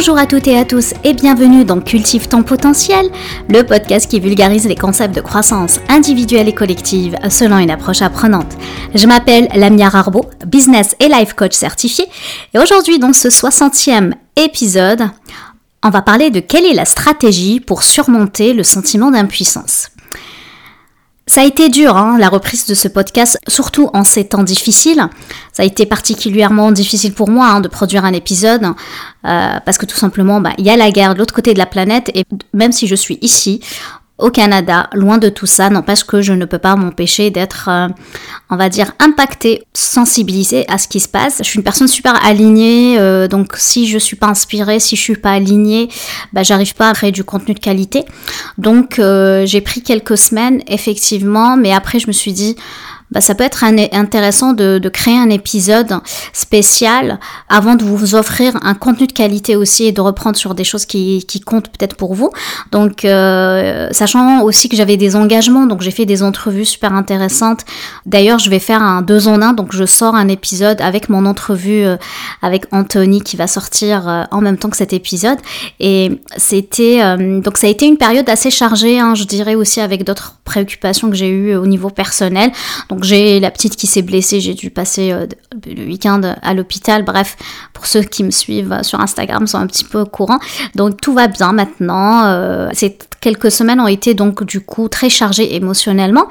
Bonjour à toutes et à tous et bienvenue dans Cultive ton potentiel, le podcast qui vulgarise les concepts de croissance individuelle et collective selon une approche apprenante. Je m'appelle Lamia Rarbo, business et life coach certifié et aujourd'hui dans ce 60e épisode, on va parler de quelle est la stratégie pour surmonter le sentiment d'impuissance. Ça a été dur, hein, la reprise de ce podcast, surtout en ces temps difficiles. Ça a été particulièrement difficile pour moi hein, de produire un épisode, euh, parce que tout simplement, bah, il y a la guerre de l'autre côté de la planète, et même si je suis ici, au Canada, loin de tout ça, n'empêche que je ne peux pas m'empêcher d'être, euh, on va dire, impactée, sensibilisée à ce qui se passe. Je suis une personne super alignée, euh, donc si je suis pas inspirée, si je suis pas alignée, bah, j'arrive pas à créer du contenu de qualité. Donc euh, j'ai pris quelques semaines, effectivement, mais après je me suis dit, bah, ça peut être intéressant de, de, créer un épisode spécial avant de vous offrir un contenu de qualité aussi et de reprendre sur des choses qui, qui comptent peut-être pour vous. Donc, euh, sachant aussi que j'avais des engagements, donc j'ai fait des entrevues super intéressantes. D'ailleurs, je vais faire un deux en un, donc je sors un épisode avec mon entrevue euh, avec Anthony qui va sortir euh, en même temps que cet épisode. Et c'était euh, donc ça a été une période assez chargée, hein, je dirais aussi avec d'autres préoccupations que j'ai eues au niveau personnel. Donc j'ai la petite qui s'est blessée, j'ai dû passer euh, le week-end à l'hôpital. Bref, pour ceux qui me suivent sur Instagram sont un petit peu au courant. Donc tout va bien maintenant. Euh, ces quelques semaines ont été donc du coup très chargées émotionnellement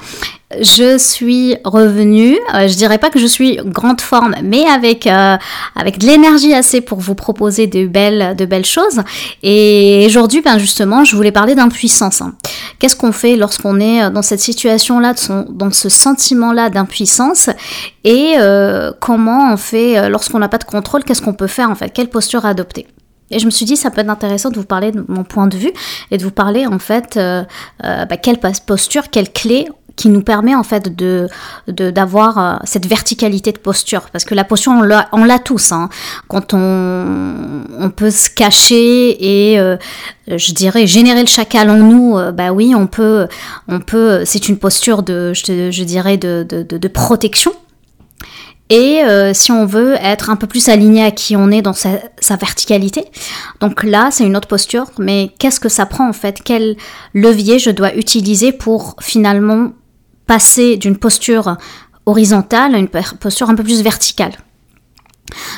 je suis revenue. Euh, je dirais pas que je suis grande forme, mais avec euh, de l'énergie assez pour vous proposer de belles de belles choses. Et aujourd'hui, ben justement, je voulais parler d'impuissance. Qu'est-ce qu'on fait lorsqu'on est euh, dans cette situation-là, dans ce sentiment-là d'impuissance, et comment on fait lorsqu'on n'a pas de contrôle Qu'est-ce qu'on peut faire en fait? Quelle posture adopter? Et je me suis dit, ça peut être intéressant de vous parler de mon point de vue et de vous parler en fait, bah, quelle posture, quelle clé qui nous permet en fait de d'avoir euh, cette verticalité de posture parce que la posture on l'a tous hein. quand on on peut se cacher et euh, je dirais générer le chacal en nous euh, bah oui on peut on peut c'est une posture de je, dirais de, de, protection et si on veut être un peu plus aligné à qui on est dans sa verticalité. Donc là, c'est une autre posture, mais qu'est-ce que ça prend en fait? Quel levier je dois utiliser pour finalement passer d'une posture horizontale à une posture un peu plus verticale.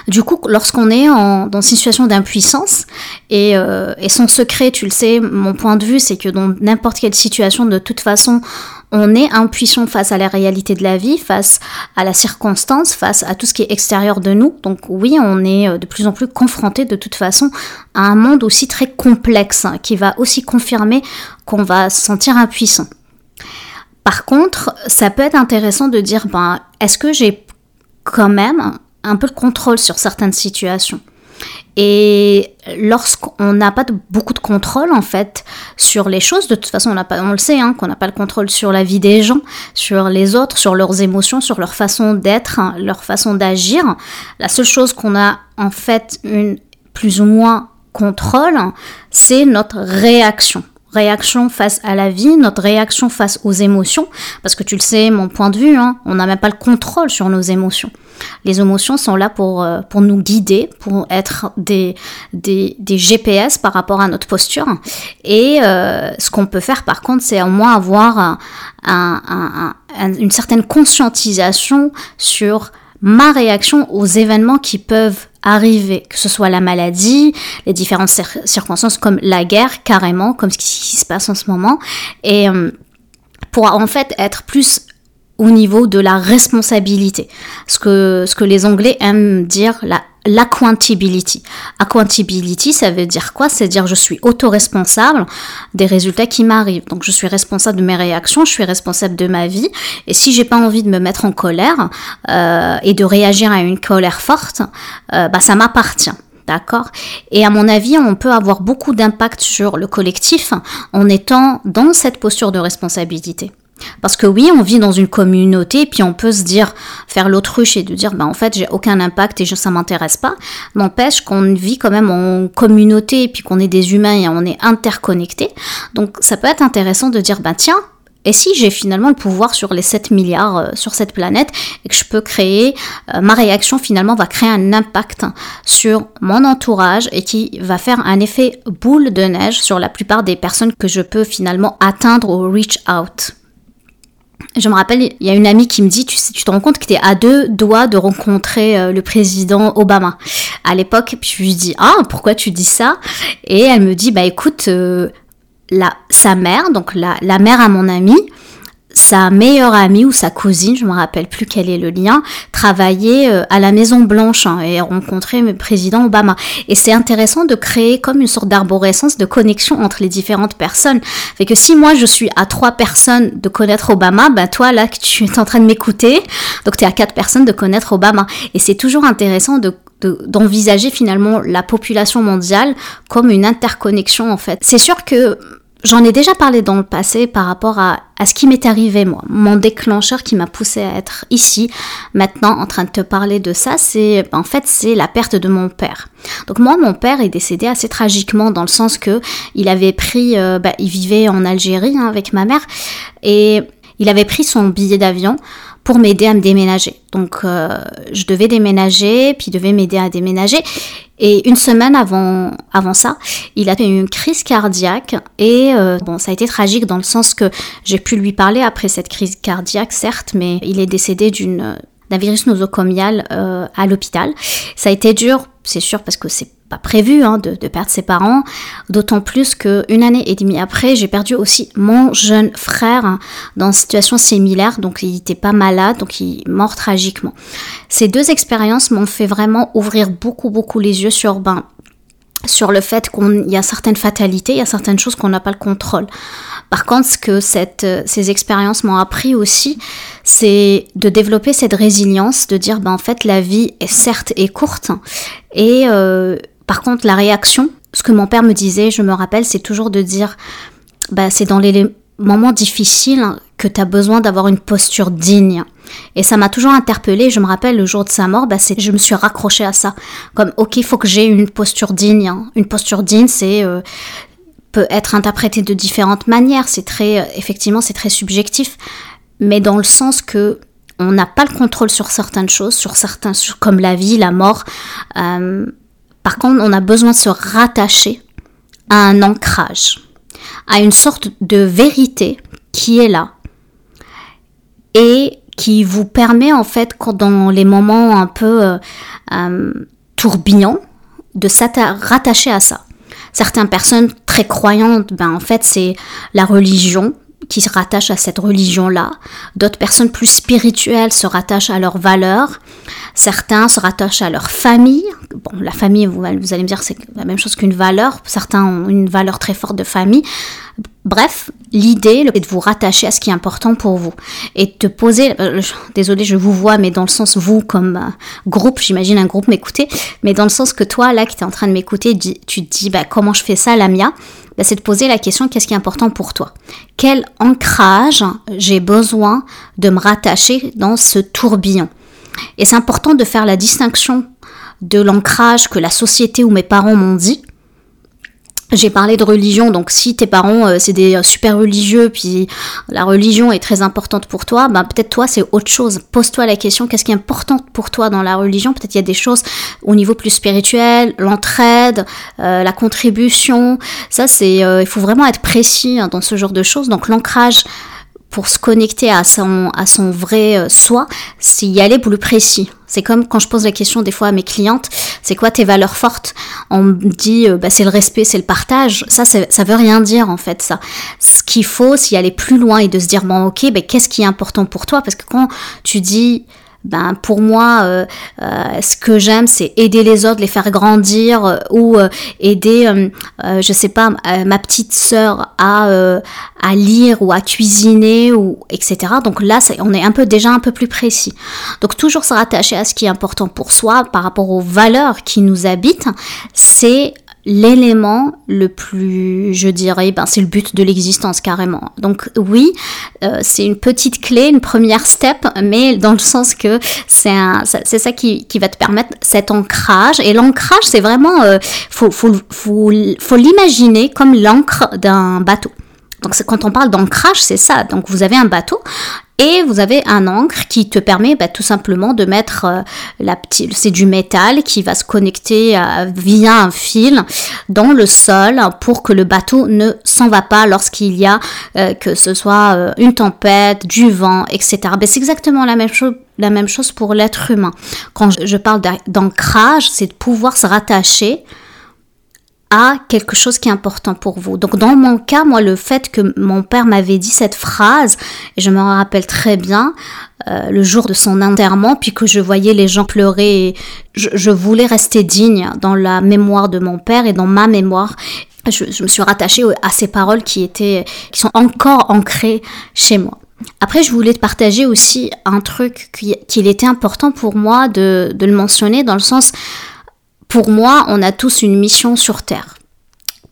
Du coup, lorsqu'on est en, dans une situation d'impuissance, et, euh, et, son secret, tu le sais, mon point de vue, c'est que dans n'importe quelle situation, de toute façon, on est impuissant face à la réalité de la vie, face à la circonstance, face à tout ce qui est extérieur de nous. Donc oui, on est euh, de plus en plus confronté de toute façon à un monde aussi très complexe, hein, qui va aussi confirmer qu'on va se sentir impuissant. Par contre, ça peut être intéressant de dire, ben, est-ce que j'ai quand même un peu de contrôle sur certaines situations? Et lorsqu'on n'a pas beaucoup de contrôle en fait sur les choses, de toute façon on, a pas, on le sait hein, qu'on n'a pas le contrôle sur la vie des gens, sur les autres, sur leurs émotions, sur leur façon d'être, hein, leur façon d'agir. La seule chose qu'on a en fait une plus ou moins contrôle, c'est notre réaction réaction face à la vie, notre réaction face aux émotions, parce que tu le sais, mon point de vue, hein, on n'a même pas le contrôle sur nos émotions. Les émotions sont là pour, euh, pour nous guider, pour être des, des, GPS par rapport à notre posture. Et euh, ce qu'on peut faire par contre, c'est au moins avoir un, un, un, une certaine conscientisation sur ma réaction aux événements qui peuvent arriver, que ce soit la maladie, les différentes circonstances comme la guerre carrément, comme ce qui se passe en ce moment, et euh, pour en fait être plus au niveau de la responsabilité, ce que, ce que les Anglais aiment dire la l'accountability. Accountability, ça veut dire quoi? C'est dire je suis auto-responsable des résultats qui m'arrivent. Donc je suis responsable de mes réactions, je suis responsable de ma vie. Et si j'ai pas envie de me mettre en colère euh, et de réagir à une colère forte, euh, bah ça m'appartient. D'accord? Et à mon avis, on peut avoir beaucoup d'impact sur le collectif en étant dans cette posture de responsabilité. Parce que oui, on vit dans une communauté, puis on peut se dire, faire l'autruche et de dire, bah en fait, j'ai aucun impact et je, ça m'intéresse pas. N'empêche qu'on vit quand même en communauté, puis qu'on est des humains et on est interconnectés. Donc ça peut être intéressant de dire, bah tiens, et si j'ai finalement le pouvoir sur les 7 milliards euh, sur cette planète et que je peux créer, euh, ma réaction finalement va créer un impact sur mon entourage et qui va faire un effet boule de neige sur la plupart des personnes que je peux finalement atteindre au reach out. Je me rappelle, il y a une amie qui me dit, tu, tu te rends compte que tu es à deux doigts de rencontrer euh, le président Obama. À l'époque, puis je lui dis, ah, pourquoi tu dis ça? Et elle me dit, bah écoute, la, sa mère, donc la, la mère à mon ami, sa meilleure amie ou sa cousine, je me rappelle plus quel est le lien, travaillait euh, à la Maison Blanche hein, et rencontrait le président Obama. Et c'est intéressant de créer comme une sorte d'arborescence de connexion entre les différentes personnes. Fait que si moi je suis à trois personnes de connaître Obama, ben toi là tu es en train de m'écouter, donc tu es à quatre personnes de connaître Obama. Et c'est toujours intéressant de d'envisager finalement la population mondiale comme une interconnexion en fait. C'est sûr que J'en ai déjà parlé dans le passé par rapport à, ce qui m'est arrivé moi. Mon déclencheur qui m'a poussé à être ici, maintenant en train de te parler de ça, c'est en fait c'est la perte de mon père. Donc moi mon père est décédé assez tragiquement dans le sens que il avait pris, euh, bah, il vivait en Algérie hein, avec ma mère et il avait pris son billet d'avion pour m'aider à me déménager. Donc euh, je devais déménager, puis il devait m'aider à déménager. Et une semaine avant, avant ça, il a fait une crise cardiaque et euh, bon, ça a été tragique dans le sens que j'ai pu lui parler après cette crise cardiaque, certes, mais il est décédé d'une d'un virus nosocomial euh, à l'hôpital. Ça a été dur, c'est sûr, parce que c'est pas prévu hein, de, perdre ses parents, d'autant plus qu'une année et demie après, j'ai perdu aussi mon jeune frère hein, dans une situation similaire, donc il n'était pas malade, donc il est mort tragiquement. Ces deux expériences m'ont fait vraiment ouvrir beaucoup beaucoup les yeux sur ben, sur le fait qu'il y a certaines fatalités, il y a certaines choses qu'on n'a pas le contrôle. Par contre, ce que cette, ces expériences m'ont appris aussi, c'est de développer cette résilience, de dire, ben, en fait, la vie est certes est courte et euh, par contre, la réaction, ce que mon père me disait, je me rappelle, c'est toujours de dire, bah, c'est dans les moments difficiles que tu as besoin d'avoir une posture digne. Et ça m'a toujours interpellée. Je me rappelle le jour de sa mort, bah, je me suis raccrochée à ça. Comme, ok, il faut que j'ai une posture digne. Une posture digne, c'est euh, peut être interprété de différentes manières. C'est très, euh, effectivement, c'est très subjectif, mais dans le sens que on n'a pas le contrôle sur certaines choses, sur certains, comme la vie, la mort. Euh, par contre, on a besoin de se rattacher à un ancrage, à une sorte de vérité qui est là et qui vous permet en fait, dans les moments un peu euh, euh, tourbillons, de rattacher à ça. Certaines personnes très croyantes, ben en fait c'est la religion, qui se rattachent à cette religion-là. D'autres personnes plus spirituelles se rattachent à leurs valeurs. Certains se rattachent à leur famille. Bon, la famille, vous, allez me dire, c'est la même chose qu'une valeur. Certains ont une valeur très forte de famille. Bref, l'idée est de vous rattacher à ce qui est important pour vous et de poser. Euh, désolé, je vous vois, mais dans le sens vous comme euh, groupe, j'imagine un groupe m'écouter, mais dans le sens que toi là qui es en train de m'écouter, tu te dis bah, comment je fais ça, Lamia bah, C'est de poser la question qu'est-ce qui est important pour toi? Quel ancrage j'ai besoin de me rattacher dans ce tourbillon? Et c'est important de faire la distinction de l'ancrage que la société ou mes parents m'ont dit j'ai parlé de religion, donc si tes parents euh, c'est des euh, super religieux, puis la religion est très importante pour toi, ben peut-être toi c'est autre chose. Pose-toi la question, qu'est-ce qui est important pour toi dans la religion? Peut-être il y a des choses au niveau plus spirituel, l'entraide, euh, la contribution. Ça c'est, il faut vraiment être précis hein, dans ce genre de choses. Donc l'ancrage pour se connecter à son, à son vrai euh, soi, c'est y aller plus précis. C'est comme quand je pose la question des fois à mes clientes, c'est quoi tes valeurs fortes? On me dit, euh, bah, c'est le respect, c'est le partage. Ça, ça veut rien dire en fait, ça. Ce qu'il faut, c'est y aller plus loin et de se dire, bon, ok, bah, qu'est-ce qui est important pour toi? Parce que quand tu dis, ben pour moi, euh, euh, ce que j'aime, c'est aider les autres, les faire grandir, euh, ou aider, je sais pas, ma petite sœur à à lire ou à cuisiner ou etc. Donc là, on est un peu déjà un peu plus précis. Donc toujours se rattacher à ce qui est important pour soi par rapport aux valeurs qui nous habitent, c'est l'élément le plus, je dirais, ben, c'est le but de l'existence carrément. Donc oui, euh, c'est une petite clé, une première step, mais dans le sens que c'est c'est ça qui, qui, va te permettre cet ancrage. Et l'ancrage, c'est vraiment, euh, faut, faut, faut, faut l'imaginer comme l'encre d'un bateau. Donc quand on parle d'ancrage, c'est ça. Donc vous avez un bateau et vous avez un encre qui te permet bah, tout simplement de mettre euh, la petite, c'est du métal qui va se connecter euh, via un fil dans le sol pour que le bateau ne s'en va pas lorsqu'il y a euh, que ce soit une tempête, du vent, etc. Ben, c'est exactement la même chose la même chose pour l'être humain. Quand je parle d'ancrage, c'est de pouvoir se rattacher à quelque chose qui est important pour vous. Donc dans mon cas, moi, le fait que mon père m'avait dit cette phrase, et je me rappelle très bien, euh, le jour de son enterrement, puis que je voyais les gens pleurer, je, voulais rester digne dans la mémoire de mon père et dans ma mémoire. Je, me suis rattachée à ces paroles qui étaient, qui sont encore ancrées chez moi. Après, je voulais te partager aussi un truc qu'il était important pour moi de, de le mentionner dans le sens, pour moi, on a tous une mission sur Terre.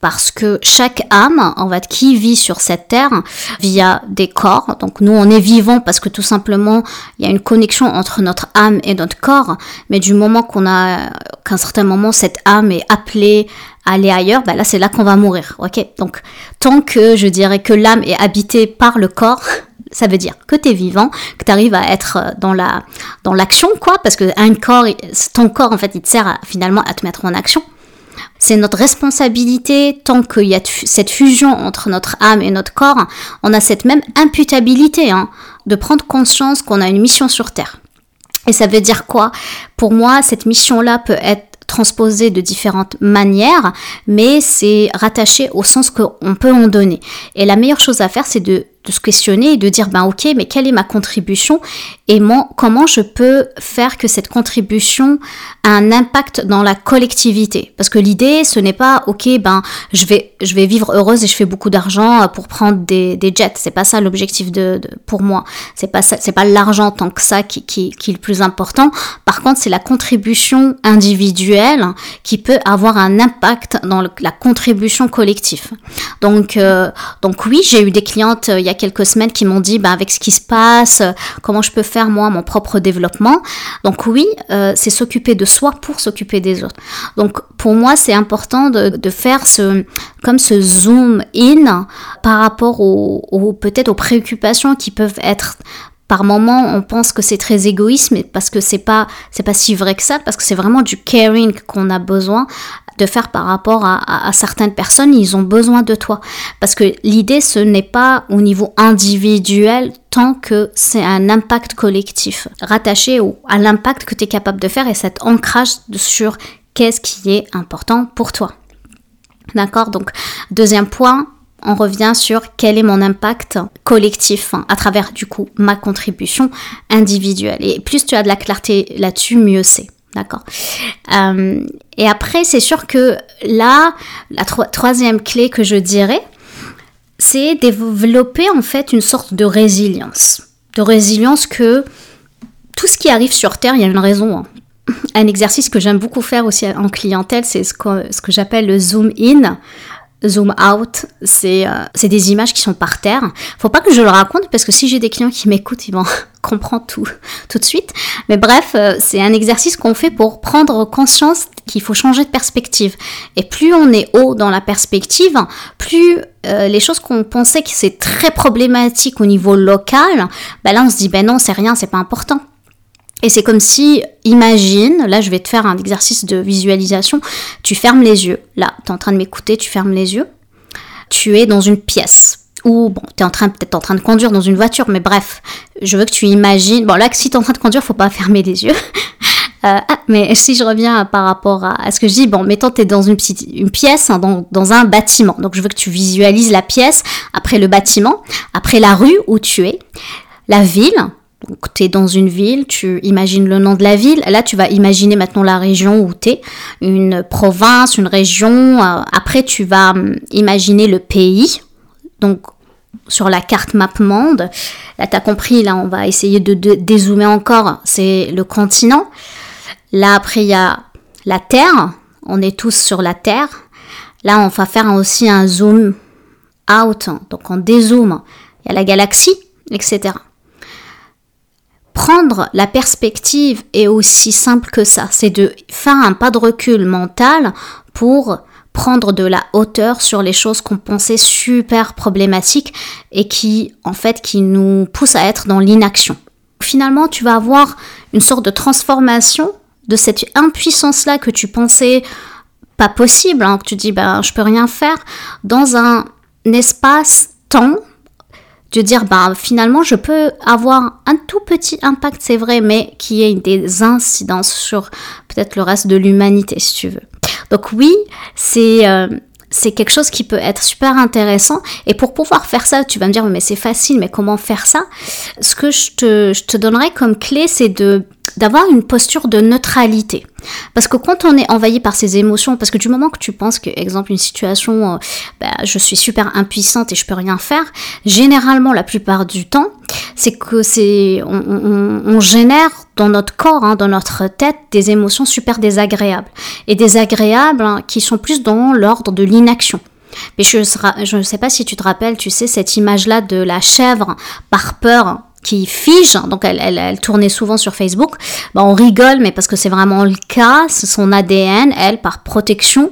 Parce que chaque âme, en fait, qui vit sur cette terre via des corps, donc nous on est vivant parce que tout simplement il y a une connexion entre notre âme et notre corps, mais du moment qu'on a, qu'à un certain moment cette âme est appelée à aller ailleurs, ben là c'est là qu'on va mourir, ok? Donc tant que je dirais que l'âme est habitée par le corps, ça veut dire que tu es vivant, que tu arrives à être euh, dans la dans l'action quoi parce que un corps ton corps en fait il te sert finalement à te mettre en action. C'est notre responsabilité tant qu'il y a cette fusion entre notre âme et notre corps, on a cette même imputabilité hein, de prendre conscience qu'on a une mission sur terre. Et ça veut dire quoi? Pour moi, cette mission-là peut être transposée de différentes manières, mais c'est rattaché au sens qu'on peut en donner. Et la meilleure chose à faire, c'est de de se questionner et de dire ben ok mais quelle est ma contribution et comment je peux faire que cette contribution a un impact dans la collectivité? Parce que l'idée ce n'est pas ok ben je vais je vais vivre heureuse et je fais beaucoup d'argent pour prendre des, des jets. C'est pas ça l'objectif de, pour moi. C'est pas c'est pas l'argent tant que ça qui, est le plus important. Par contre c'est la contribution individuelle qui peut avoir un impact dans la contribution collective donc euh, donc oui j'ai eu des clientes il y a quelques semaines qui m'ont dit bah, avec ce qui se passe, euh, comment je peux faire moi mon propre développement. Donc oui, euh, c'est s'occuper de soi pour s'occuper des autres. Donc pour moi, c'est important de, de, faire ce comme ce zoom in par rapport aux, peut-être aux préoccupations qui peuvent être par moment, on pense que c'est très égoïste, mais parce que c'est pas, c'est pas si vrai que ça, parce que c'est vraiment du caring qu'on a besoin de faire par rapport à, certaines personnes, ils ont besoin de toi. Parce que l'idée, ce n'est pas au niveau individuel tant que c'est un impact collectif, rattaché au, à l'impact que tu es capable de faire et cet ancrage sur qu'est-ce qui est important pour toi. D'accord? Donc, deuxième point, on revient sur quel est mon impact collectif hein, à travers du coup ma contribution individuelle. Et plus tu as de la clarté là-dessus, mieux c'est. D'accord. Euh, et après, c'est sûr que là, la troisième clé que je dirais, c'est développer en fait une sorte de résilience. De résilience que tout ce qui arrive sur Terre, il y a une raison. Hein. Un exercice que j'aime beaucoup faire aussi en clientèle, c'est ce que, ce que j'appelle le zoom in zoom out, c'est euh, des images qui sont par terre. Faut pas que je le raconte parce que si j'ai des clients qui m'écoutent, ils vont comprendre tout tout de suite. Mais bref, euh, c'est un exercice qu'on fait pour prendre conscience qu'il faut changer de perspective. Et plus on est haut dans la perspective, plus euh, les choses qu'on pensait que c'est très problématique au niveau local, ben là on se dit ben non c'est rien, c'est pas important. Et c'est comme si, imagine, là je vais te faire un exercice de visualisation, tu fermes les yeux. Là, tu es en train de m'écouter, tu fermes les yeux. Tu es dans une pièce. Ou bon, tu es en train peut-être en train de conduire dans une voiture, mais bref, je veux que tu imagines. Bon, là, si tu es en train de conduire, faut pas fermer les yeux. Euh, ah, mais si je reviens par rapport à, ce que je dis, bon, mettons, tu es dans une petite une pièce, hein, dans, dans, un bâtiment. Donc, je veux que tu visualises la pièce, après le bâtiment, après la rue où tu es, la ville, donc, tu es dans une ville, tu imagines le nom de la ville. Là, tu vas imaginer maintenant la région où tu es, une province, une région. Euh, après, tu vas hum, imaginer le pays. Donc, sur la carte MapMonde, là, tu as compris, là, on va essayer de, de dézoomer encore. C'est le continent. Là, après, il y a la Terre. On est tous sur la Terre. Là, on va faire aussi un zoom out. Donc, on dézoome. Il y a la galaxie, etc prendre la perspective est aussi simple que ça. C'est de faire un pas de recul mental pour prendre de la hauteur sur les choses qu'on pensait super problématiques et qui, en fait, qui nous poussent à être dans l'inaction. Finalement, tu vas avoir une sorte de transformation de cette impuissance-là que tu pensais pas possible, hein, que tu dis, ben, je peux rien faire, dans un espace-temps de dire bah finalement je peux avoir un tout petit impact c'est vrai mais qui ait des incidences sur peut-être le reste de l'humanité si tu veux donc oui c'est euh, c'est quelque chose qui peut être super intéressant. Et pour pouvoir faire ça, tu vas me dire, mais c'est facile, mais comment faire ça? Ce que je te, je te donnerais comme clé, c'est de d'avoir une posture de neutralité. Parce que quand on est envahi par ces émotions, parce que du moment que tu penses que, exemple, une situation, euh, bah, je suis super impuissante et je peux rien faire, généralement, la plupart du temps, c'est que c'est, on, on, génère dans notre corps, hein, dans notre tête, des émotions super désagréables. Et désagréables hein, qui sont plus dans l'ordre de l'inaction. Mais je ne sais pas si tu te rappelles, tu sais, cette image-là de la chèvre par peur qui fige, donc elle, elle, elle, tournait souvent sur Facebook, bah on rigole, mais parce que c'est vraiment le cas, c'est son ADN, elle, par protection,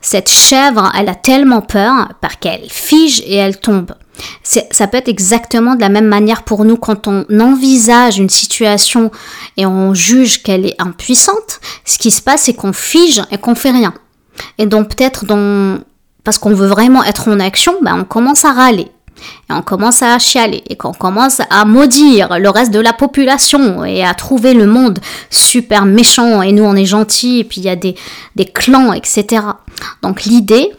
cette chèvre, elle a tellement peur par qu'elle fige et elle tombe. Ça peut être exactement de la même manière pour nous quand on envisage une situation et on juge qu'elle est impuissante. Ce qui se passe, c'est qu'on fige et qu'on fait rien. Et donc peut-être parce qu'on veut vraiment être en action, ben on commence à râler. Et on commence à chialer et qu'on commence à maudire le reste de la population et à trouver le monde super méchant et nous on est gentils et puis il y a des, clans, etc. Donc l'idée,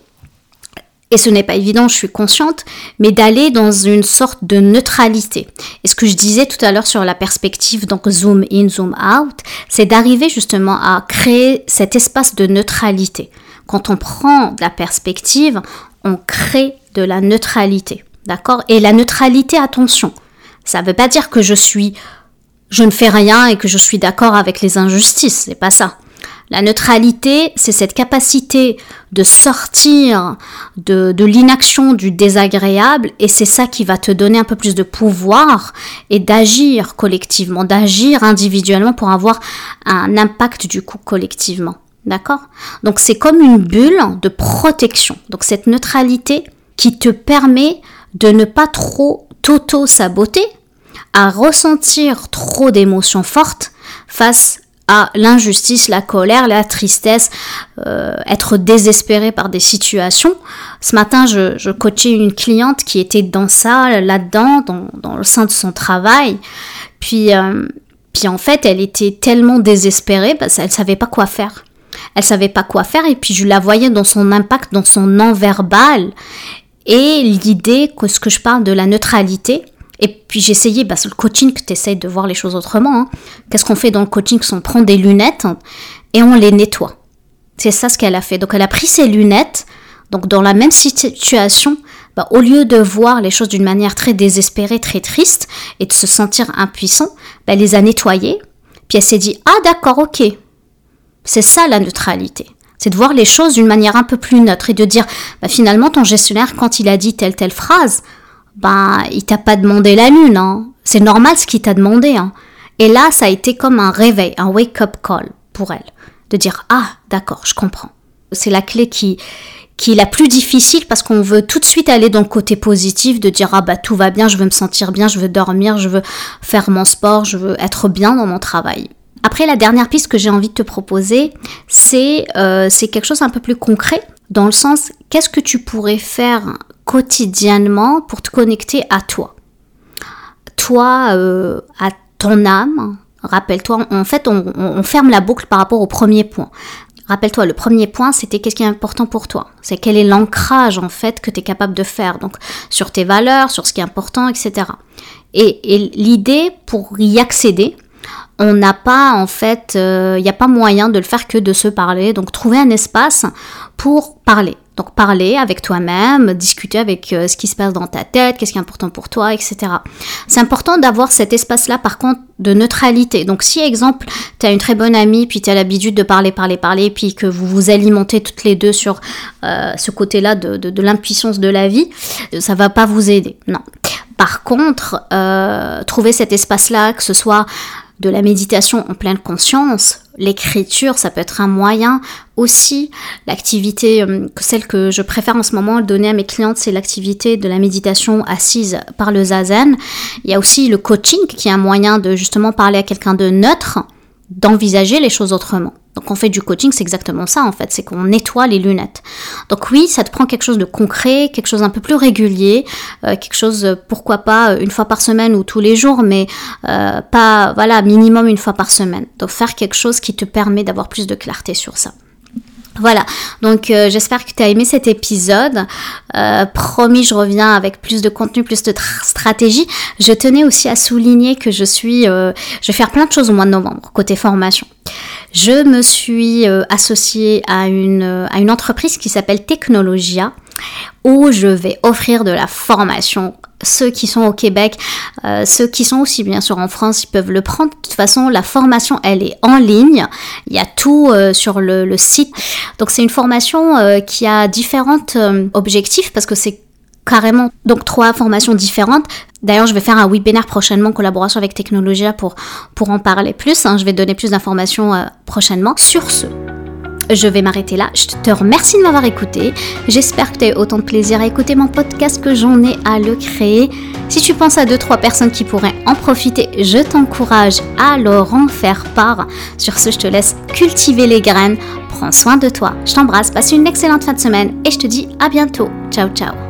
et ce n'est pas évident, je suis consciente, mais d'aller dans une sorte de neutralité. Et ce que je disais tout à l'heure sur la perspective, donc zoom in, zoom out, c'est d'arriver justement à créer cet espace de neutralité. Quand on prend la perspective, on crée de la neutralité. D'accord? Et la neutralité, attention, ça ne veut pas dire que je suis, je ne fais rien et que je suis d'accord avec les injustices, c'est pas ça. La neutralité, c'est cette capacité de sortir de, l'inaction, du désagréable, et c'est ça qui va te donner un peu plus de pouvoir et d'agir collectivement, d'agir individuellement pour avoir un impact du coup collectivement. D'accord? Donc c'est comme une bulle de protection. Donc cette neutralité qui te permet de ne pas trop t'auto-saboter, à ressentir trop d'émotions fortes face à l'injustice, la colère, la tristesse, euh, être désespéré par des situations. Ce matin, je, coachais une cliente qui était dans ça, là-dedans, dans, dans le sein de son travail. Puis, euh, puis en fait, elle était tellement désespérée parce qu'elle savait pas quoi faire. Elle savait pas quoi faire et puis je la voyais dans son impact, dans son non-verbal. Et l'idée que ce que je parle de la neutralité, et puis j'essayais, bah, le coaching tu essayes de voir les choses autrement. Hein. Qu'est-ce qu'on fait dans le coaching On prend des lunettes et on les nettoie? C'est ça ce qu'elle a fait. Donc elle a pris ses lunettes, donc dans la même situation, bah, au lieu de voir les choses d'une manière très désespérée, très triste, et de se sentir impuissant, bah, elle les a nettoyées. Puis elle s'est dit, ah d'accord, ok. C'est ça la neutralité. C'est de voir les choses d'une manière un peu plus neutre et de dire, bah, finalement, ton gestionnaire, quand il a dit telle telle phrase, bah, il t'a pas demandé la lune, hein. C'est normal ce qu'il t'a demandé, hein. Et là, ça a été comme un réveil, un wake-up call pour elle. De dire, ah, d'accord, je comprends. C'est la clé qui, qui est la plus difficile parce qu'on veut tout de suite aller dans le côté positif, de dire, ah bah tout va bien, je veux me sentir bien, je veux dormir, je veux faire mon sport, je veux être bien dans mon travail. Après, la dernière piste que j'ai envie de te proposer, c'est euh, quelque chose un peu plus concret, dans le sens, qu'est-ce que tu pourrais faire quotidiennement pour te connecter à toi? Toi, euh, à ton âme. Rappelle-toi, en fait, on, on, ferme la boucle par rapport au premier point. Rappelle-toi, le premier point, c'était qu'est-ce qui est important pour toi? C'est quel est l'ancrage, en fait, que tu es capable de faire. Donc, sur tes valeurs, sur ce qui est important, etc. Et, et l'idée, pour y accéder, on n'a pas en fait, il euh, n'y a pas moyen de le faire que de se parler. Donc trouver un espace pour parler. Donc parler avec toi-même, discuter avec euh, ce qui se passe dans ta tête, qu'est-ce qui est important pour toi, etc. C'est important d'avoir cet espace-là par contre de neutralité. Donc si exemple, tu as une très bonne amie, puis tu as l'habitude de parler, parler, parler, puis que vous vous alimentez toutes les deux sur euh, ce côté-là de, l'impuissance de la vie, ça va pas vous aider. Non. Par contre, trouver cet espace-là, que ce soit de la méditation en pleine conscience, l'écriture, ça peut être un moyen aussi. L'activité, euh, celle que je préfère en ce moment donner à mes clientes, c'est l'activité de la méditation assise par le zazen. Il y a aussi le coaching qui est un moyen de justement parler à quelqu'un de neutre, d'envisager les choses autrement. Donc on fait du coaching, c'est exactement ça en fait, c'est qu'on nettoie les lunettes. Donc oui, ça te prend quelque chose de concret, quelque chose un peu plus régulier, euh, quelque chose, euh, pourquoi pas une fois par semaine ou tous les jours, mais euh, pas, voilà, minimum une fois par semaine. Donc faire quelque chose qui te permet d'avoir plus de clarté sur ça. Voilà, donc j'espère que tu as aimé cet épisode. promis, je reviens avec plus de contenu, plus de stratégie. Je tenais aussi à souligner que je suis, je vais faire plein de choses au mois de novembre côté formation je me suis euh, associée à une, euh, à une entreprise qui s'appelle Technologia où je vais offrir de la formation. Ceux qui sont au Québec, euh, ceux qui sont aussi bien sûr en France, ils peuvent le prendre. De toute façon, la formation, elle est en ligne. Il y a tout sur le, site. Donc c'est une formation qui a différents objectifs parce que c'est carrément donc trois formations différentes. D'ailleurs, je vais faire un webinaire prochainement en collaboration avec Technologia pour, pour en parler plus. Hein. Je vais donner plus d'informations euh, prochainement. Sur ce, je vais m'arrêter là. Je te remercie de m'avoir écouté. J'espère que tu as eu autant de plaisir à écouter mon podcast que j'en ai à le créer. Si tu penses à deux trois personnes qui pourraient en profiter, je t'encourage à leur en faire part. Sur ce, je te laisse cultiver les graines. Prends soin de toi. Je t'embrasse. Passe une excellente fin de semaine et je te dis à bientôt. Ciao ciao.